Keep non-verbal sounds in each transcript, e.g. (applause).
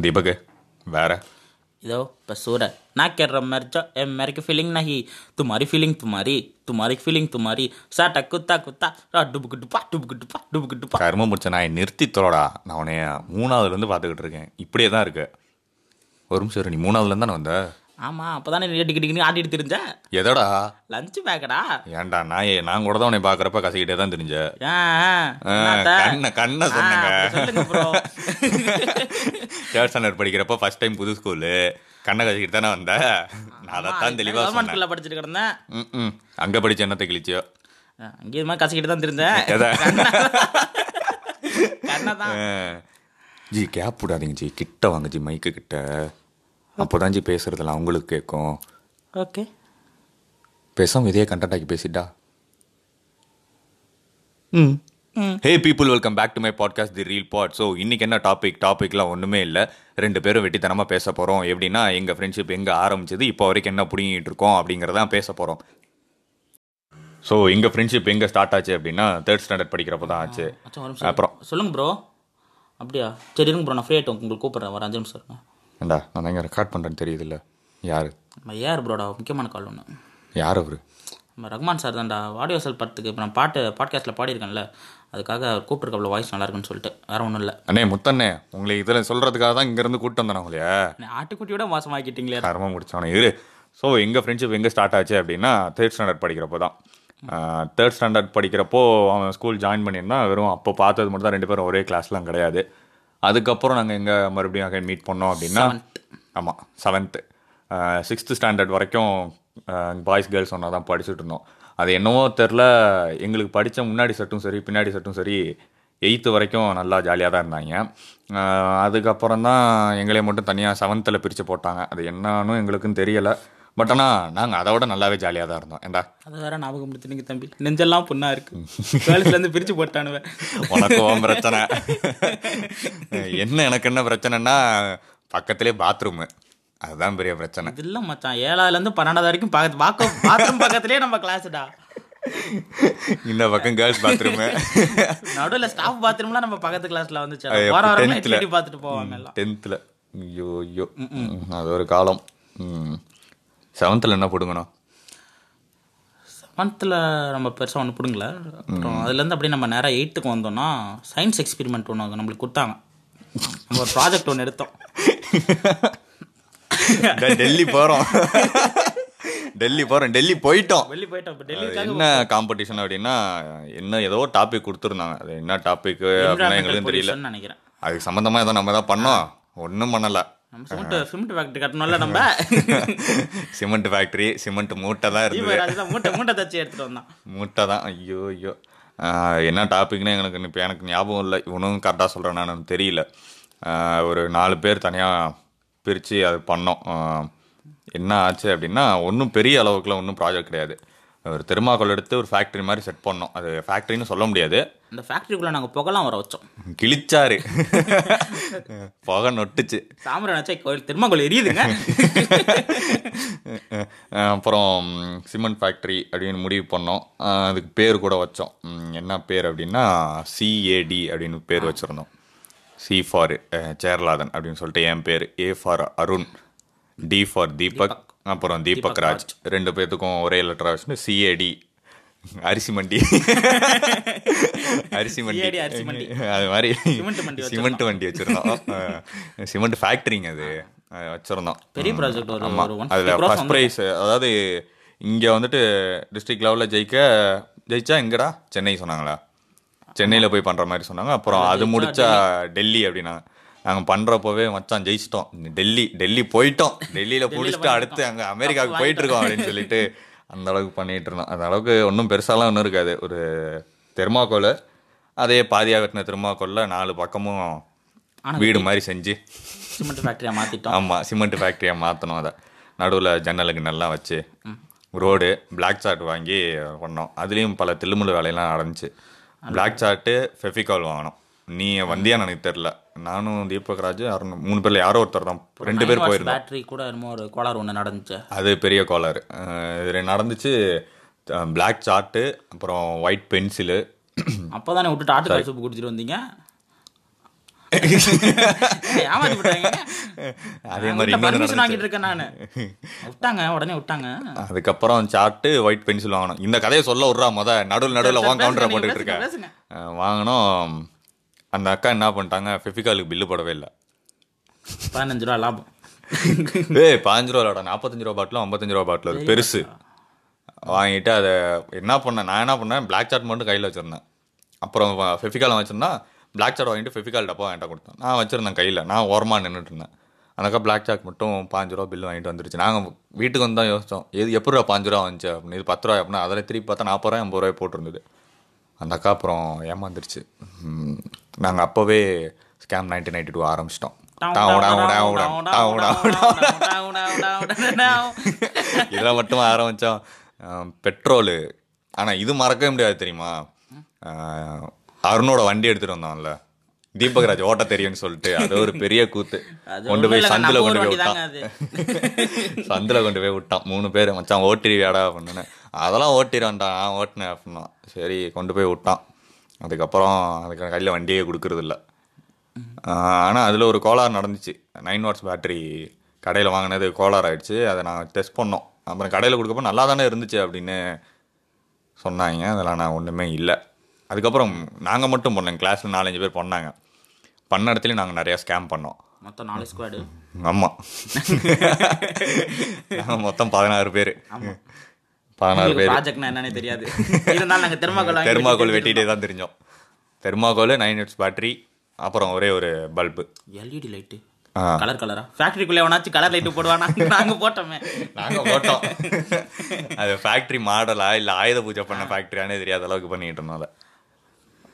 दीपक है வேற इधो पसूर है ना कर रहा मेरे जो ए, मेरे की फीलिंग नहीं तुम्हारी फीलिंग तुम्हारी तुम्हारी फीलिंग तुम्हारी साटा कुत्ता कुत्ता रा डुबक डुपा डुबक डुपा डुबक डुपा கரும முடிச்ச நான் நிறுத்தி தொலைடா நான் உன்னைய மூணாவதுலேருந்து பார்த்துக்கிட்டு இருக்கேன் இப்படியே தான் இருக்கு ஒரு நிமிஷம் இரு, நீ மூணாவதுலேருந்து தானே வந்த ஆமா அப்பதானே நீ டிக்கி டிக்கி ஆடிட்டு தெரிஞ்ச எதடா? லஞ்ச் பேக்கடா. ஏன்டா நான் நான் கூட தான் உன்னை பார்க்குறப்ப கசிக்கிட்டே தான் தெரிஞ்ச. கண்ண கண்ண சொன்னங்க. படிக்கிறப்ப ஃபர்ஸ்ட் டைம் புது ஸ்கூலு கண்ணை கசிக்கிட்டு தானே வந்த? நான் அதைத்தான் தெளிவாக கவர்மெண்ட் படிச்சுட்டு கிடந்தேன். ம், அங்கே படிச்ச என்னத்தை கிழிச்சியோ? அங்கே இது மாதிரி கசிக்கிட்டு தான் தெரிஞ்சேன்? கண்ணை. தான். ஜி கேப் விடாதீங்க ஜி. கிட்ட வாங்க ஜி மைக்கு கிட்ட. அப்போதான் ஜி பேசுறதெல்லாம் அவங்களுக்கு கேட்கும். ஓகே. பேசாம இதே கண்டென்ட் ஆக்கி பேசிட்டா? ம். Hey people welcome back to my podcast the reel pod so இன்னைக்கு என்ன டாபிக் டாபிக்லாம் ஒன்றுமே இல்லை. ரெண்டு பேரும் வெட்டித்தனமாக பேச போகிறோம் எப்படின்னா எங்கள் ஃப்ரெண்ட்ஷிப் எங்கே ஆரம்பிச்சது இப்போ வரைக்கும் என்ன பிடிங்கிட்டு இருக்கோம் அப்படிங்கிறதான் பேச போகிறோம் ஸோ எங்கள் ஃப்ரெண்ட்ஷிப் எங்கே ஸ்டார்ட் ஆச்சு அப்படின்னா தேர்ட் ஸ்டாண்டர்ட் படிக்கிறப்ப தான் ஆச்சு. அப்புறம்? சொல்லுங்க ப்ரோ அப்படியா? சரி இருங்க ப்ரோ நான் ஃப்ரீ ஆகிட்டு உங்களுக்கு கூப்பிட்றேன். ஒரு அஞ்சு நிமிஷம் ஏண்டா நான் எங்கே ரெக்கார்ட் பண்ணுறேன்னு தெரியுதுல்ல? யார்? நம்ம ஏஆர் ப்ரோடா முக்கியமான கால் ஒன்று யார் அவர்? நம்ம ரகுமான் சார் தான்டா. ஆடியோ செல் படத்துக்கு இப்போ நான் பாட்டு பாட்காஸ்ட்டில் பாடியிருக்கேன்ல. அதுக்காக அவர் கூப்பிட்டுருக்க அவ்வளோ வாய்ஸ் நல்லா இருக்குன்னு சொல்லிட்டு. வேற ஒன்றும் இல்லை. அண்ணே முத்தண்ணே உங்களை இதில் சொல்கிறதுக்காக தான் இங்கேருந்து கூப்பிட்டு வந்தேன் உங்களையா. ஆட்டுக்குட்டியோட மோசமாக்கிட்டீங்களே. கர்மம் முடிச்சவனே. இரு. ஸோ எங்கள் ஃப்ரெண்ட்ஷிப் எங்கே ஸ்டார்ட் ஆச்சு அப்படின்னா தேர்ட் ஸ்டாண்டர்ட் படிக்கிறப்போ தான். தேர்ட் ஸ்டாண்டர்ட் படிக்கிறப்போ அவன் ஸ்கூல் ஜாயின் பண்ணியிருந்தான். வெறும் அப்போ பார்த்தது மட்டும் தான் ரெண்டு பேரும் ஒரே கிளாஸ்லாம் கிடையாது. அதுக்கப்புறம் நாங்கள் எங்கே மறுபடியும் அகைன் மீட் பண்ணோம் அப்படின்னா ஆமாம் செவன்த்து சிக்ஸ்த்து ஸ்டாண்டர்ட் வரைக்கும் பாய்ஸ் கேர்ள்ஸ் ஒன்றா தான் படிச்சுட்டு இருந்தோம். அது என்னவோ தெரில எங்களுக்கு படித்த முன்னாடி செட்டும் சரி பின்னாடி செட்டும் சரி எயித்து வரைக்கும் நல்லா ஜாலியாக தான் இருந்தாங்க. அதுக்கப்புறம் தான் எங்களே மட்டும் தனியாக செவன்த்தில் பிரித்து போட்டாங்க. அது என்னன்னு எங்களுக்கும் தெரியலை. பட் ஆனால் நாங்கள் அதை விட நல்லாவே ஜாலியாக தான் இருந்தோம். ஏண்டா? அது வேற ஞாபகம் படுத்துனீங்க தம்பி. நெஞ்செல்லாம் புண்ணா இருக்கு. கேர்ள்ஸ்லேருந்து பிரித்து போட்டானுவேன் உனக்கும் உன் பிரச்சனை. என்ன எனக்கு என்ன பிரச்சனைனா பக்கத்திலே பாத்ரூமு அதுதான் பெரிய பிரச்சனை. இல்லை மச்சான் ஏழாவதுலேருந்து பன்னெண்டாவது வரைக்கும் பக்கத்து பாக்கம் பாத்ரூம் பக்கத்துலேயே நம்ம கிளாஸ்டா இந்த பக்கம் கேர்ள்ஸ் பாத்ரூமு நடுவில் ஸ்டாஃப் பாத்ரூம்லாம் நம்ம பக்கத்து கிளாஸ்ல வந்துச்சு. போற வரவங்க பார்த்துட்டு போவாங்க எல்லாம். டென்த்தில் ஐயோ ஐயோ. அது ஒரு காலம். செவன்த்தில் என்ன போடுங்கண்ணா செவன்த்தில் நம்ம பெருசாக ஒன்று பிடுங்கல. அப்புறம் அதுலேருந்து அப்படியே நம்ம நேராக எயித்துக்கு வந்தோம்னா சயின்ஸ் எக்ஸ்பெரிமெண்ட் ஒன்று நம்மளுக்கு கொடுத்தாங்க. நம்ம ஒரு ப்ராஜெக்ட் ஒன்று எடுத்தோம். டெல்லி போகிறோம் டெல்லி போகிறோம் டெல்லி போயிட்டோம். வெளியே போயிட்டோம். டெல்லி என்ன காம்படிஷன் அப்படின்னா என்ன ஏதோ டாபிக் கொடுத்துருந்தாங்க. அது என்ன டாபிக் அப்படின்னா எங்களுக்கும் தெரியல. நினைக்கிறேன். அதுக்கு சம்மந்தமாக ஏதோ நம்ம தான் பண்ணோம். ஒன்றும் பண்ணலை. சிமெண்ட் சிமெண்ட் ஃபேக்டரி கட்டணும்ல நம்ம? சிமெண்ட் ஃபேக்ட்ரி சிமெண்ட் மூட்டை தான் இருந்தது. மூட்டை மூட்டை தச்சு எடுத்துட்டு வந்தான். மூட்டை தான். ஐயோ ஐயோ. என்ன டாபிக்னு எனக்கு இப்போ எனக்கு ஞாபகம் இல்லை. இவனும் கரெக்டாக சொல்கிறேன் நான் தெரியல. ஒரு நாலு பேர் தனியாக பிரித்து அது பண்ணோம். என்ன ஆச்சு அப்படின்னா ஒன்றும் பெரிய அளவுக்குலாம் ஒன்றும் ப்ராஜெக்ட் கிடையாது. ஒரு தெருமாக்கோல் எடுத்து ஒரு ஃபேக்ட்ரி மாதிரி செட் பண்ணோம். அது ஃபேக்ட்ரின்னு சொல்ல முடியாது. இந்த ஃபேக்ட்ரிக்குள்ளே நாங்கள் புகலாம் வர வச்சோம். கிழிச்சாரு. புகை நொட்டுச்சு. சாமரை நினச்சா கோயில் திருமாங்கோல் எரியுதுங்க. அப்புறம் சிமெண்ட் ஃபேக்ட்ரி அப்படின்னு முடிவு பண்ணோம். அதுக்கு பேர் கூட வச்சோம். என்ன பேர் அப்படின்னா சிஏடி அப்படின்னு பேர் வச்சுருந்தோம். சி ஃபார் சேரலாதன் அப்படின்னு சொல்லிட்டு என் பேர். A for Arun. D for Deepak. அப்புறம் தீபக் ராஜ். ரெண்டு பேர்த்துக்கும் ஒரே லெட்டர் வச்சுட்டு சிஏடி அரிசி மண்டி. அரிசி மண்டி. அது மாதிரி சிமெண்ட் மண்டி சிமெண்ட் வண்டி வச்சிருந்தோம். சிமெண்ட் ஃபேக்டரிங்க அது. வச்சிருந்தோம். பெரிய ப்ராஜெக்ட் ஒரு ஆமா. ஒரு ஒன் அதில் ஃபர்ஸ்ட் ப்ரைஸ் அதாவது இங்கே வந்துட்டு டிஸ்ட்ரிக்ட் லெவலில் ஜெயிக்க ஜெயிச்சா எங்கடா? சென்னை சொன்னாங்களா? சென்னையில் போய் பண்ணுற மாதிரி சொன்னாங்க. அப்புறம் அது முடிச்சா டெல்லி அப்படின்னாங்க. நாங்கள் பண்ணுறப்போவே மச்சான் ஜெயிச்சிட்டோம். டெல்லி டெல்லி போயிட்டோம். (laughs) டெல்லியில் பிடிச்சிட்டு அடுத்து அங்கே அமெரிக்காவுக்கு போயிட்டு இருக்கோம் அப்படின்னு சொல்லிட்டு அந்த அளவுக்கு பண்ணிட்டு இருந்தோம். அந்த அளவுக்கு ஒன்றும் பெருசாலாம் ஒன்றும் இருக்காது. ஒரு தெர்மாக்கோல் அதே பாதியாக வெட்டின தெர்மாக்கோலில் நாலு பக்கமும் வீடு மாதிரி செஞ்சு. சிமெண்ட் ஃபேக்டரியாக மாற்றிட்டோம் ஆமாம் சிமெண்ட் ஃபேக்ட்ரியாக மாற்றணும் அதை. நடுவில் ஜன்னலுக்கு நல்லா வச்சு ரோடு பிளாக் சார்ட் வாங்கி பண்ணோம் அதுலேயும் பல தில்லுமுள்ளு வேலையெல்லாம் நடந்துச்சு. பிளாக் சார்ட்டு ஃபெஃபிகால் வாங்கினோம். நீ வந்தியான்னு எனக்கு தெரில நானும் தீபக் ராஜ் அருண் மூணு பேர்ல யாரோ ஒருத்தர் தான். ரெண்டு பேர் போயிருந்தோம். பேட்டரி கூட என்னமோ ஒரு கோளாறு ஒன்று நடந்துச்சு. அது பெரிய கோளாறு. இது நடந்துச்சு பிளாக் சார்ட்டு அப்புறம் ஒயிட் பென்சிலு அப்போ தானே விட்டுட்டு ஆட்டுக்கால் சூப்பு குடிச்சிட்டு வந்தீங்க? (laughs) அதே மாதிரி வாங்கிட்டு இருக்கேன் நான். விட்டாங்க உடனே விட்டாங்க. அதுக்கப்புறம் சாப்பிட்டு ஒயிட் பென்சில் வாங்கணும். இந்த கதையை சொல்ல விட்றா முத. நடுவில் நடுவில் வாங்க கவுண்டரை போட்டுட்டு இருக்கேன். வாங்கினோம் அந்த அக்கா என்ன பண்ணிட்டாங்க ஃபெஃபிகாலுக்கு பில்லு போடவே இல்லை. பதினஞ்சு ரூபா லாபம். ஏய் பாஞ்சு ரூபா இல்லடா நாற்பத்தஞ்சு ரூபா பாட்டிலும் ஐம்பத்தஞ்சு ரூபா பாட்டில் அது பெருசு. வாங்கிட்டு அதை என்ன பண்ணேன் நான் என்ன பண்ணேன் பிளாக் சார்ட் மட்டும் கையில் வச்சிருந்தேன். அப்புறம் ஃபெஃபிகால் வச்சிருந்தா பிளாக் சார்ட் வாங்கிட்டு ஃபெஃபிகால் டப்பா என்கிட்ட கொடுத்தேன். நான் வச்சிருந்தேன் கையில் நான் ஓரமாக நின்றுட்டு இருந்தேன். அந்தக்கா பிளாக் சார்ட் மட்டும் பாஞ்சு ரூபா பில் வாங்கிட்டு வந்துருச்சு. நாங்கள் வீட்டுக்கு வந்து தான் யோசிச்சோம் எது எப்படி ரூபா பாஞ்சு ரூபா வந்துச்சு அப்படின்னு இது பத்து ரூபா அப்படின்னா அதில் திருப்பி பார்த்தா நாற்பது ரூபா எண்பது ரூபாய் போட்டிருந்தது. அந்த அக்கா அப்புறம் ஏமாந்துருச்சு. நாங்கள் அப்போவே ஸ்கேம் நைன்டீன் நைன்டி டூ ஆரம்பிச்சிட்டோம் இதில் மட்டும் ஆரம்பித்தோம் பெட்ரோலு ஆனால் இது மறக்கவே முடியாது தெரியுமா அருணோட வண்டி எடுத்துகிட்டு வந்தோம்ல தீபக் ராஜ் ஓட்ட தெரியும்னு சொல்லிட்டு அது ஒரு பெரிய கூத்து கொண்டு போய் சந்தில் கொண்டு போய் விட்டான் சந்தில் கொண்டு போய் விட்டான் மூணு பேர் மச்சான் ஓட்டிடுவியாடா அப்படின்னு அதெல்லாம் ஓட்டிடுவேன்டா நான் ஓட்டினேன் அப்படின்னா சரி கொண்டு போய் விட்டான் அதுக்கப்புறம் அதுக்கு கையில் வண்டியே கொடுக்கறது இல்ல ஆனால் அதில் ஒரு கோளாறு நடந்துச்சு. நைன் வாட்ஸ் பேட்டரி கடையில் வாங்கினது கோளாறு ஆயிடுச்சு. அதை நான் டெஸ்ட் பண்ணோம். அப்புறம் கடையில் கொடுக்கப்போ நல்லா தானே இருந்துச்சு அப்படின்னு சொன்னாங்க. அதில் நான் ஒன்றுமே இல்லை. அதுக்கப்புறம் நாங்கள் மட்டும் பண்ணோம். கிளாஸில் நாலஞ்சு பேர் பண்ணாங்க. பண்ண இடத்துலையும் நாங்கள் நிறையா ஸ்கேம் பண்ணோம். மொத்தம் நாலு ஸ்குவாடு ஆமாம் நாங்கள் மொத்தம் பதினாறு பேர். பதினாறு பேர். ப்ராஜெக்ட்னா என்னன்னே தெரியாது. இருந்தாலும் நாங்க தெர்மாக்கோல் தெர்மாக்கோல் வெட்டிட்டே தான் தெரிஞ்சோம். தெர்மாக்கோல் நைன் ஹெட்ஸ் பேட்டரி அப்புறம் ஒரே ஒரு பல்பு எல்இடி லைட்டு கலர் கலரா ஃபேக்டரிக்குள்ள எவனாச்சும் கலர் லைட்டு போடுவானா? நாங்க போட்டோமே. நாங்கள் போட்டோம். அது ஃபேக்ட்ரி மாடலா இல்லை ஆயுத பூஜை பண்ண ஃபேக்ட்ரியானே தெரியாத அளவுக்கு பண்ணிட்டு இருந்தோம் அதை.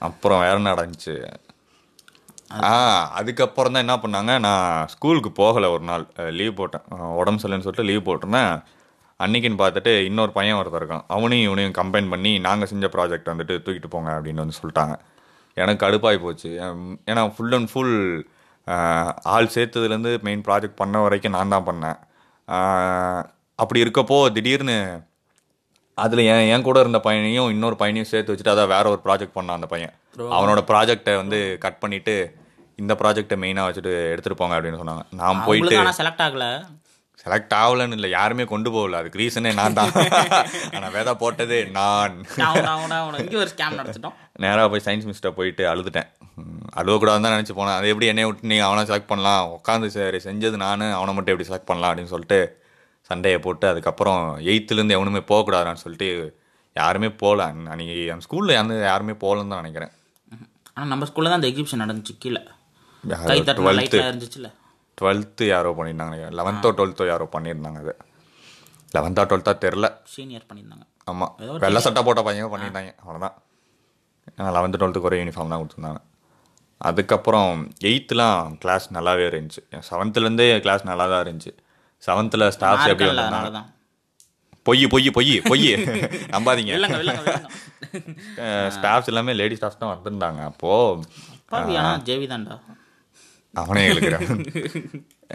அப்புறம் வேற என்ன நடந்துச்சு? ஆ அதுக்கப்புறம் தான் என்ன பண்ணாங்க? நான் ஸ்கூலுக்கு போகலை ஒரு நாள். லீவ் போட்டேன். உடம்பு சரியில்லைன்னு சொல்லிட்டு லீவ் போட்டிருந்தேன். அன்னைக்குன்னு பார்த்துட்டு இன்னொரு பையன் ஒருத்தர் இருக்கான். அவனையும் இவனையும் கம்பைன் பண்ணி நாங்கள் செஞ்ச ப்ராஜெக்ட் வந்துட்டு தூக்கிட்டு போங்க அப்படின்னு வந்து சொல்லிட்டாங்க. எனக்கு கடுப்பாகி போச்சு. ஏன்னா ஃபுல் அண்ட் ஃபுல் ஆள் சேர்த்ததுலேருந்து மெயின் ப்ராஜெக்ட் பண்ண வரைக்கும் நான் தான் பண்ணேன். அப்படி இருக்கப்போ திடீர்னு அதில் என் என் கூட இருந்த பையனையும் இன்னொரு பையனையும் சேர்த்து வச்சுட்டு அதான் வேற ஒரு ப்ராஜெக்ட் பண்ணான் அந்த பையன். அவனோட ப்ராஜெக்டை வந்து கட் பண்ணிட்டு இந்த ப்ராஜெக்டை மெயினாக வச்சுட்டு எடுத்துட்டு போங்க அப்படின்னு சொன்னாங்க. நான் போயிட்டு செலக்ட் ஆகல. செலக்ட் ஆகலன்னு இல்லை யாருமே கொண்டு போகல. அதுக்கு ரீசனே நான் தான். ஆனால் விதை போட்டது நான். இங்க ஒரு ஸ்கேம் நடத்திட்டோம் நேராக போய் சயின்ஸ் மிஸ்ட்டை போயிட்டு அழுதுட்டேன். ம், அழுவக்கூடாதுன்னு தான் நினச்சி போனேன். அது எப்படி என்னைய விட்டு நீங்கள் அவனை செலக்ட் பண்ணலாம்? உட்காந்து சரி செஞ்சது நான் அவனை மட்டும் எப்படி செலக்ட் பண்ணலாம் அப்படின்னு சொல்லிட்டு சண்டையை போட்டு அதுக்கப்புறம் எயித்துலேருந்து எவனுமே போகக்கூடாதுன்னு சொல்லிட்டு யாருமே போகல. அன்னைக்கு என் ஸ்கூலில் வந்து யாருமே போகலன்னு தான் நினைக்கிறேன். ஆனா நம்ம ஸ்கூல்ல தான் அந்த எக்ஸிபிஷன் நடந்துச்சு கீழே. கை இருந்துச்சுல்ல டுவெல்த்து யாரோ பண்ணியிருந்தாங்க. லெவன்த்தோ டுவெல்த்தோ யாரோ பண்ணியிருந்தாங்க அது. லெவன்த்தா டுவெல்த்தா தெரில சீனியர் பண்ணியிருந்தாங்க. ஆமாம் வெள்ளை சட்டை போட்ட பையங்க பண்ணியிருந்தாங்க. அவ்வளோதான் லெவன்த்து டுவெல்த்துக்கு ஒரே யூனிஃபார்ம் தான் கொடுத்துருந்தாங்க. அதுக்கப்புறம் எயித்துலாம் கிளாஸ் நல்லாவே இருந்துச்சு. செவன்த்துலேருந்தே கிளாஸ் நல்லா தான் இருந்துச்சு. செவன்த்தில் ஸ்டாஃப்ஸ் நான் எப்படி வந்தாங்க பொய் பொய் பொய் பொய். (laughs) நம்பாதீங்க. ஸ்டாஃப்ஸ் (laughs) எல்லாமே லேடி ஸ்டாஃப்ஸ் தான் வந்திருந்தாங்க. அப்போது ஜேவி தான்டா. அவனே எங்களுக்கு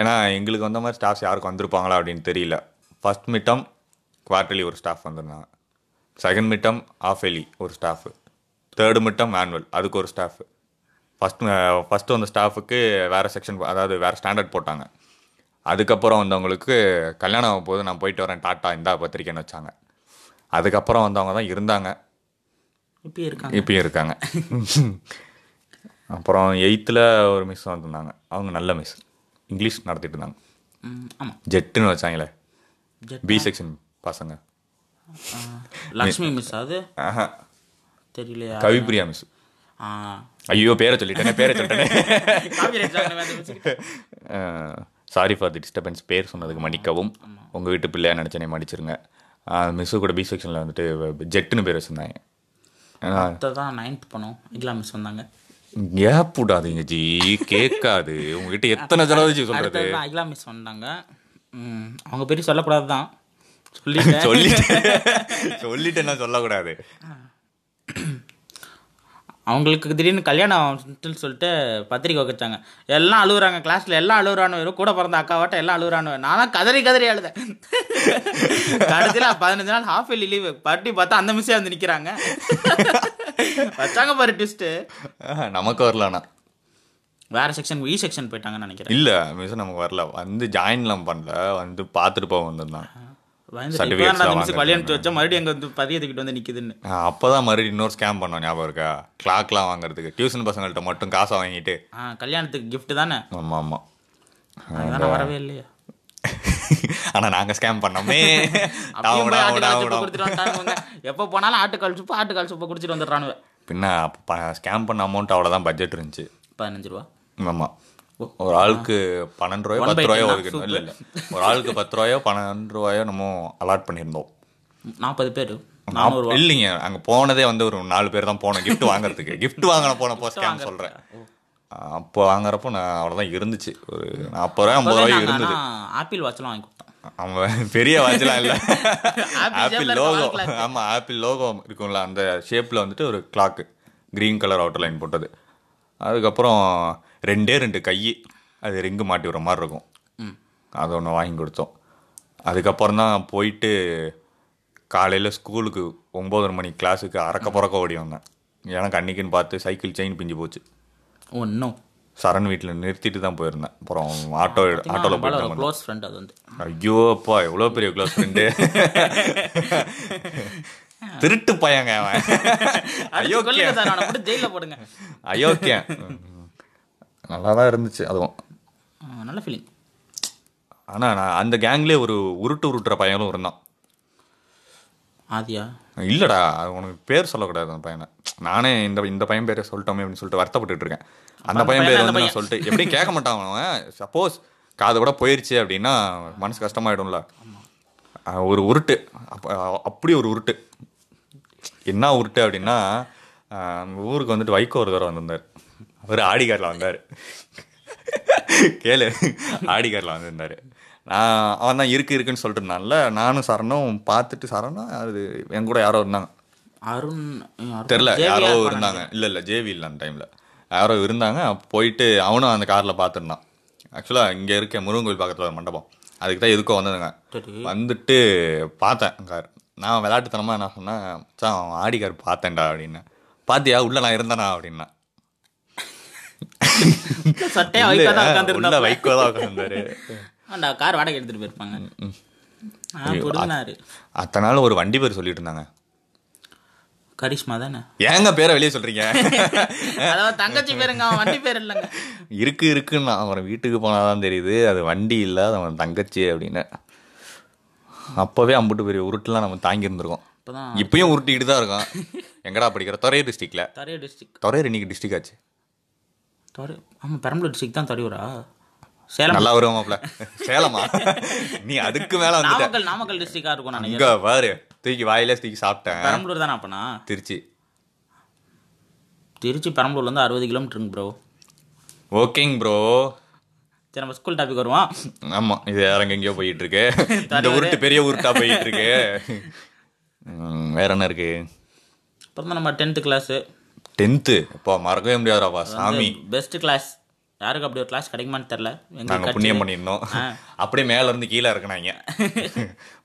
ஏன்னா எங்களுக்கு வந்த மாதிரி ஸ்டாஃப்ஸ் யாருக்கும் வந்திருப்பாங்களா அப்படின்னு தெரியல. ஃபர்ஸ்ட் மிட்டம் குவார்டர்லி ஒரு ஸ்டாஃப் வந்திருந்தாங்க. செகண்ட் மிட்டம் ஆஃப் எலி ஒரு ஸ்டாஃபு தேர்டு மிட்டம் ஆனுவல் அதுக்கு ஒரு ஸ்டாஃப் ஃபஸ்ட் ஃபஸ்ட்டு வந்த ஸ்டாஃபுக்கு வேறு செக்ஷன் அதாவது வேறு ஸ்டாண்டர்ட் போட்டாங்க. அதுக்கப்புறம் வந்தவங்களுக்கு கல்யாணம் ஆகும் போது நான் போயிட்டு வரேன் டாட்டா இந்தா பத்திரிக்கைன்னு வச்சாங்க. அதுக்கப்புறம் வந்தவங்க தான் இருந்தாங்க. இப்பயே இருக்காங்க. இப்பயும் இருக்காங்க. அப்புறம் எயித்தில் ஒரு மிஸ் வந்திருந்தாங்க. அவங்க நல்ல மிஸ் இங்கிலீஷ் நடத்திட்டு இருந்தாங்க. ம், ஆமா. ஜெட்டுன்னு வச்சாங்களே. பி செக்ஷன் பசங்க. லக்ஷ்மி மிஸ் அது? தெரியலையா கவிப்பிரியா மிஸ் ஐயோ பேரை சொல்லிட்டேனே பேரை சொல்லிட்டேனே. சாரி ஃபார் தி டிஸ்டர்பன்ஸ் பேர் சொன்னதுக்கு மன்னிக்கவும். உங்கள் வீட்டு பிள்ளையா நினச்சனே மன்னிச்சிருங்க. மிஸ்ஸு கூட பி செக்ஷனில் வந்துட்டு ஜெட்டுன்னு பேர் வச்சுருந்தாங்க. அடுத்ததான் நைன்த் பண்ணோம் இக்லா மிஸ் வந்தாங்க. ஏப் விடாதீங்க ஜி கேட்காது. உங்ககிட்ட எத்தனை தடவை ஜி சொல்கிறது இக்லா மிஸ் ம், அவங்க பேர் (laughs) சொல்லக்கூடாது தான் சொல்லிட்டேன். சொல்லிட்டு சொல்லிட்டு என்ன சொல்லக்கூடாது அவங்களுக்கு திடீர்னு கல்யாணம் ஆகும்னு சொல்லிட்டு பத்திரிக்கை வச்சாங்க எல்லாம் அழுகுறாங்க. கிளாஸ்ல எல்லாம் அழுகுறானு வெறும் கூட பிறந்த அக்காவாட்ட எல்லாம் அழுகுறானு நான்லாம் கதறி கதறி அழுதேன். கடைசியில் பதினஞ்சு நாள் ஹாஃப் இயர்லி லீவு பட்டி பார்த்தா அந்த மிஸ்ஸே வந்து நிற்கிறாங்க வச்சாங்க பாரு ட்விஸ்ட்டு நமக்கு வரலானா வேற செக்ஷன் இ செக்ஷன் போயிட்டாங்கன்னு நினைக்கிறேன். இல்ல மிஸ் நமக்கு வரல. வந்து ஜாயின்லாம் பண்ணல. வந்து பார்த்துட்டு போக வந்திருந்தான். அனுப்பிச்சு வச்சா மறுபடியும் அங்கே வந்து பதியத்துக்கிட்டு வந்து நிக்குதுன்னு. ஆஹ் அப்பதான் மறுபடியும் இன்னொரு ஸ்கேம் பண்ணோம் ஞாபகம் இருக்கா? கிளாக்லாம் வாங்குறதுக்கு. டியூஷன் பசங்கள்ட்ட மட்டும் காசை வாங்கிட்டு. ஆ கல்யாணத்துக்கு gift தானே? ஆமா ஆமா. அதான். நான் வரவே இல்லையா. ஆனா நாங்க ஸ்கேம் பண்ணோமே. (laughs) எப்போ போனாலும் ஆட்டுக்கால் சூப்பு ஆட்டுக்கால் சூப்பு குடிச்சிட்டு வந்துடுறானுவ பின்ன ஸ்கேம் பண்ண அமௌண்ட் அவ்வளவுதான் பட்ஜெட் இருந்துச்சு. பதினஞ்சு ரூபா. ஆமா. ஒரு ஆளுக்கு பன்னெண்டு ரூபாயோ பத்து ரூபாயோ? ஒதுக்கணும். இல்ல இல்ல. ஒரு ஆளுக்கு பத்து ரூபாயோ பன்னெண்டு ரூபாயோ நம்ம அலாட் பண்ணியிருந்தோம். நாற்பது பேர். இல்லைங்க அங்க போனதே வந்து ஒரு நாலு பேர் தான் போனோம் gift வாங்குறதுக்கு. (laughs) Gift வாங்கின போனப்போ ஸ்கேம் சொல்றேன். அப்போ வாங்குறப்போ நான் அவ்வளவுதான் இருந்துச்சு. ஒரு நாற்பது ரூபாய் ஐம்பது ரூபாய் இருந்தது. ஆப்பிள் வாட்ச்லாம் வாங்கி அவன் பெரிய வாட்ச்லாம் இல்ல. (laughs) ஆப்பிள் லோகோ இருக்க wall clock. ஆமா ஆப்பிள் லோகோ இருக்கும்ல அந்த ஷேப்ல வந்துட்டு ஒரு clock green colour outer line போட்டது. அதுக்கப்புறம் ரெண்டே ரெண்டு கை அது ரிங்கு மாட்டி விடுற மாதிரி இருக்கும். அது ஒன்று வாங்கி கொடுத்தோம். அதுக்கப்புறம் தான் போயிட்டு காலையில் ஸ்கூலுக்கு ஒம்பதரை மணி கிளாஸுக்கு அறக்க பறக்க ஓடி வந்தேன். எனக்கு அன்னைக்குன்னு பார்த்து சைக்கிள் செயின் பிஞ்சு போச்சு. ஒன்றும் சரண் வீட்டில் நிறுத்திட்டு தான் போயிருந்தேன். அப்புறம் ஆட்டோ ஆட்டோவில் போயிட்டு. க்ளோஸ் ஃப்ரெண்ட் அது வந்து. ஐயோ அப்பா எவ்வளோ பெரிய க்ளோஸ் ஃப்ரெண்டு (laughs) திருட்டு பையங்க அவன். போட்டு ஜெயிலில் போடுங்க. அயோக்கியன். நல்லா தான் இருந்துச்சு. அதுவும். நல்ல ஃபீலிங் ஆனால் நான் அந்த கேங்லேயே ஒரு உருட்டு உருட்டுற பையனும் இருந்தான். ஆதியா? இல்லடா உனக்கு பேர் சொல்லக்கூடாது அந்த பையனை. நானே இந்த இந்த பையன் பேரை சொல்லிட்டோமே அப்படின்னு சொல்லிட்டு வருத்தப்பட்டுட்டு இருக்கேன் அந்த பையன் பேர் வந்து நான் சொல்லிட்டு எப்படியும் கேட்க மாட்டான் அவன். சப்போஸ் காது கூட போயிருச்சு அப்படின்னா மனசு கஷ்டமாயிடும்ல. ஒரு உருட்டு. அப்ப- அப்படி ஒரு உருட்டு. என்ன உருட்டு அப்படின்னா ஊருக்கு வந்துட்டு வைகோ ஒரு தடவை வந்திருந்தார். அவர் ஆடிகாரில் வந்தார். கேளு ஆடிகாரில் வந்திருந்தார். நான் அவன் தான் இருக்கு இருக்குன்னு சொல்லிட்டு இருந்தான்ல நானும் சரணும் பார்த்துட்டு சரணும் அது என் கூட யாரோ இருந்தாங்க. அருண் தெரில யாரோ இருந்தாங்க. இல்லை இல்லை ஜேவி இல்லை அந்த டைமில் யாரோ இருந்தாங்க போயிட்டு அவனும் அந்த காரில் பார்த்துருந்தான். ஆக்சுவலாக இங்கே இருக்க முருகன் கோயில் பக்கத்தில் ஒரு மண்டபம். அதுக்கு தான் எதுக்கோ வந்ததுங்க வந்துட்டு பார்த்தேன் கார் நான் விளையாட்டுத்தனமாக என்ன சொன்னேன் அவன் ஆடி கார் பார்த்தேன்டா அப்படின்னு. பாத்தியா? உள்ள நான் இருந்தேனா? அப்படின்னா. (laughs) சட்டையா வைக்கா தான் உட்காந்துருந்தா வைக்கோ தான் உட்காந்துருந்தாரு அந்த கார் வாடகை எடுத்துட்டு போயிருப்பாங்க. அத்தனை நாள் ஒரு வண்டி பேர் சொல்லிட்டு இருந்தாங்க. கரிஷ்மா தானே? ஏங்க பேரை வெளியே சொல்றீங்க? (laughs) அதாவது தங்கச்சி பேருங்க அவன் வண்டி பேர் இல்லைங்க. இருக்கு இருக்குன்னு அவன் வீட்டுக்கு போனாதான் தெரியுது. அது வண்டி இல்லை அவன் தங்கச்சி அப்படின்னு. அப்போவே அம்புட்டு பெரிய உருட்டுலாம் நம்ம தாங்கி இருந்திருக்கோம் இப்போதான் இப்பயும் உருட்டிக்கிட்டு தான் இருக்கோம். எங்கடா படிக்கிற? துறையூர் டிஸ்ட்ரிக்ட்ல தரைய டிஸ்ட்ரிக்ட் துறையூர் இன்னைக்கு டிஸ்ட்ரிக் ஆச்சு. தரை ஆமாம் பெரம்பலூர் டிஸ்ட்ரிக்ட் தான் தரையூரா சேலம். நல்லா வருவாமாப்ல சேலமா? (laughs) நீ அதுக்கு மேல நாமக்கல் நாமக்கல் டிஸ்ட்ரிக்டாக இருக்கும் நான் இங்க பாரு தூக்கி வாயிலே தூக்கி சாப்பிட்டேன். பெரம்பலூர் தானே அப்பனா? திருச்சி. திருச்சி பெரம்பலூர்லேருந்து அறுபது கிலோமீட்டருங்க ப்ரோ ஓகேங்க ப்ரோ சரி நம்ம ஸ்கூல் டாபிக் வருவோம். ஆமா இது இறங்க எங்கேயோ போயிட்டு இருக்கு (laughs) இந்த. உருட்டு பெரிய உருட்டா (laughs) போயிட்டு இருக்கு வேற என்ன இருக்கு? அப்புறம் தான் நம்ம டென்த்து கிளாஸு டென்த்து இப்போ மறக்கவே முடியாதுடாப்பா சாமி. பெஸ்ட் கிளாஸ் யாருக்கு அப்படி ஒரு கிளாஸ் கிடைக்குமான்னு தெரில நாங்க புண்ணியம் பண்ணியிருந்தோம். அப்படியே மேல இருந்து கீழே இறக்குனாங்க.